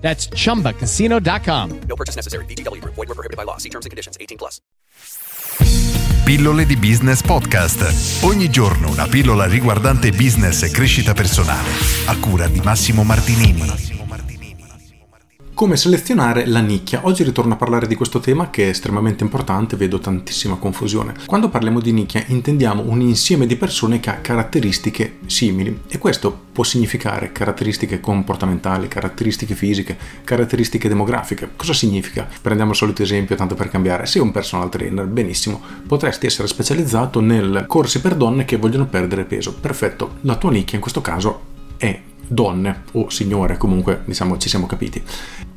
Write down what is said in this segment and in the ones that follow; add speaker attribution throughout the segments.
Speaker 1: That's chumbacasino.com.
Speaker 2: No purchase necessary. Group. Void were prohibited by law. See terms and conditions. 18 plus.
Speaker 3: Pillole di Business Podcast. Ogni giorno una pillola riguardante business e crescita personale. A cura di Massimo Martinini.
Speaker 4: Come selezionare la nicchia? Oggi ritorno a parlare di questo tema che è estremamente importante, vedo tantissima confusione. Quando parliamo di nicchia intendiamo un insieme di persone che ha caratteristiche simili e questo può significare caratteristiche comportamentali, caratteristiche fisiche, caratteristiche demografiche. Cosa significa? Prendiamo il solito esempio tanto per cambiare. Sei un personal trainer, benissimo, potresti essere specializzato nel corsi per donne che vogliono perdere peso. Perfetto, la tua nicchia in questo caso è donne o signore, comunque diciamo ci siamo capiti.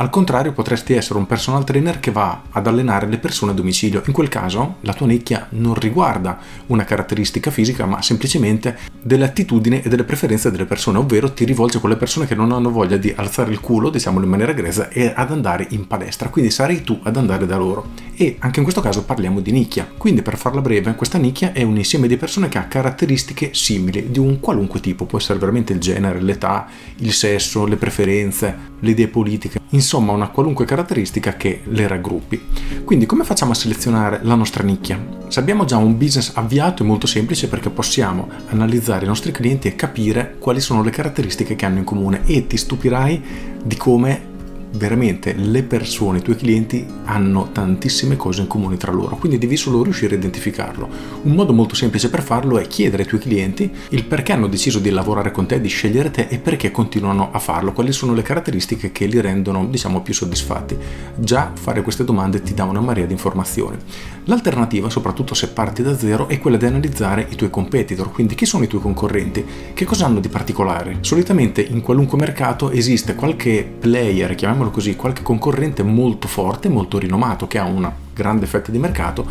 Speaker 4: Al contrario, potresti essere un personal trainer che va ad allenare le persone a domicilio. In quel caso, la tua nicchia non riguarda una caratteristica fisica, ma semplicemente delle attitudini e delle preferenze delle persone, ovvero ti rivolge a quelle persone che non hanno voglia di alzare il culo, diciamolo in maniera grezza, e ad andare in palestra. Quindi sarai tu ad andare da loro. E anche in questo caso parliamo di nicchia. Quindi, per farla breve, questa nicchia è un insieme di persone che ha caratteristiche simili di un qualunque tipo. Può essere veramente il genere, l'età, il sesso, le preferenze, le idee politiche insomma una qualunque caratteristica che le raggruppi. Quindi come facciamo a selezionare la nostra nicchia? Se abbiamo già un business avviato è molto semplice perché possiamo analizzare i nostri clienti e capire quali sono le caratteristiche che hanno in comune e ti stupirai di come veramente le persone, i tuoi clienti hanno tantissime cose in comune tra loro, quindi devi solo riuscire a identificarlo. Un modo molto semplice per farlo è chiedere ai tuoi clienti il perché hanno deciso di lavorare con te, di scegliere te e perché continuano a farlo, quali sono le caratteristiche che li rendono, diciamo, più soddisfatti. Già fare queste domande ti dà una marea di informazioni. L'alternativa, soprattutto se parti da zero, è quella di analizzare i tuoi competitor, quindi chi sono i tuoi concorrenti, che cosa hanno di particolare. Solitamente in qualunque mercato esiste qualche player, chiamiamolo così, qualche concorrente molto forte, molto rinomato, che ha una grande fetta di mercato,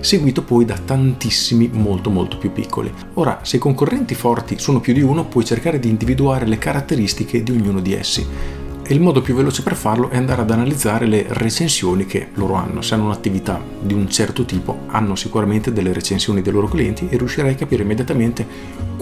Speaker 4: seguito poi da tantissimi molto molto più piccoli. Ora, se i concorrenti forti sono più di uno, puoi cercare di individuare le caratteristiche di ognuno di essi e il modo più veloce per farlo è andare ad analizzare le recensioni che loro hanno. Se hanno un'attività di un certo tipo, hanno sicuramente delle recensioni dei loro clienti e riuscirai a capire immediatamente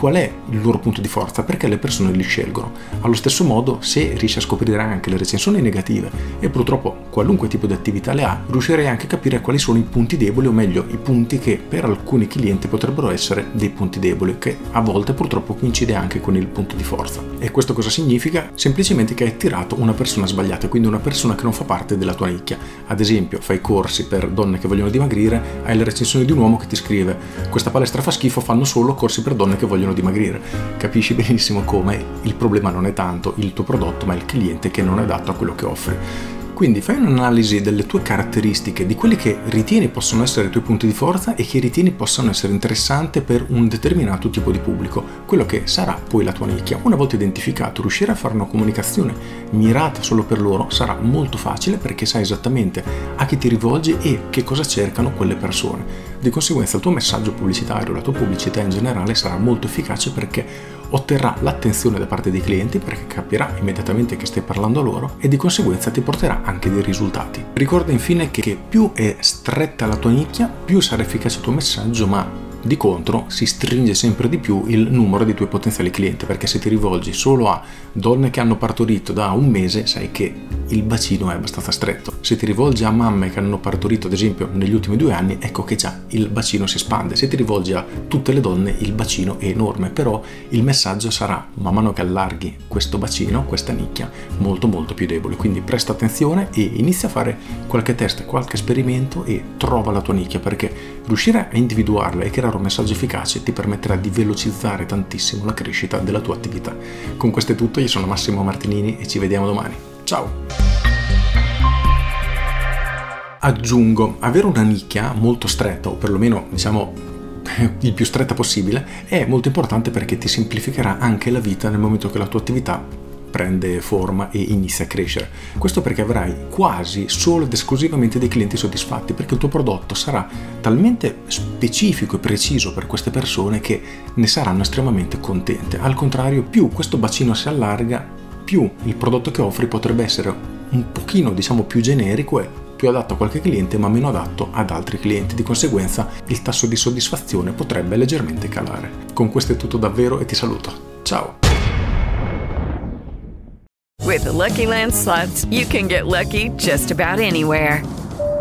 Speaker 4: qual è il loro punto di forza, perché le persone li scelgono. Allo stesso modo, se riesci a scoprire anche le recensioni negative e purtroppo qualunque tipo di attività le ha, riuscirai anche a capire quali sono i punti deboli o meglio i punti che per alcuni clienti potrebbero essere dei punti deboli, che a volte purtoppo coincide anche con il punto di forza. E questo cosa significa? Semplicemente che hai tirato una persona sbagliata, quindi una persona che non fa parte della tua nicchia. Ad esempio, fai corsi per donne che vogliono dimagrire, hai la recensione di un uomo che ti scrive questa palestra fa schifo, fanno solo corsi per donne che vogliono vogliono dimagrire. Capisci benissimo come il problema non è tanto il tuo prodotto, ma il cliente che non è adatto a quello che offri. Quindi fai un'analisi delle tue caratteristiche, di quelli che ritieni possono essere i tuoi punti di forza e che ritieni possano essere interessanti per un determinato tipo di pubblico, quello che sarà poi la tua nicchia. Una volta identificato, riuscire a fare una comunicazione mirata solo per loro sarà molto facile perché sai esattamente a chi ti rivolgi e che cosa cercano quelle persone. Di conseguenza il tuo messaggio pubblicitario, la tua pubblicità in generale sarà molto efficace perché otterrà l'attenzione da parte dei clienti perché capirà immediatamente che stai parlando a loro e di conseguenza ti porterà anche dei risultati. Ricorda infine che più è stretta la tua nicchia, più sarà efficace il tuo messaggio, ma di contro si stringe sempre di più il numero dei tuoi potenziali clienti perché se ti rivolgi solo a donne che hanno partorito da un mese sai che il bacino è abbastanza stretto. Se ti rivolgi a mamme che hanno partorito ad esempio negli ultimi due anni, ecco che già il bacino si espande. Se ti rivolgi a tutte le donne, il bacino è enorme, però il messaggio sarà, man mano che allarghi questo bacino, questa nicchia, molto molto più debole. Quindi presta attenzione e inizia a fare qualche test, qualche esperimento e trova la tua nicchia perché riuscire a individuarla e creare un messaggio efficace ti permetterà di velocizzare tantissimo la crescita della tua attività. Con questo è tutto, io sono Massimo Martinini e ci vediamo domani. Ciao! Aggiungo, avere una nicchia molto stretta, o perlomeno diciamo il più stretta possibile, è molto importante perché ti semplificherà anche la vita nel momento che la tua attività prende forma e inizia a crescere. Questo perché avrai quasi solo ed esclusivamente dei clienti soddisfatti, perché il tuo prodotto sarà talmente specifico e preciso per queste persone che ne saranno estremamente contente. Al contrario, più questo bacino si allarga, più il prodotto che offri potrebbe essere un pochino diciamo più generico e più adatto a qualche cliente ma meno adatto ad altri clienti. Di conseguenza il tasso di soddisfazione potrebbe leggermente calare. Con questo è tutto davvero e ti saluto. Ciao!
Speaker 5: With the Lucky Land slots, you can get lucky just about anywhere.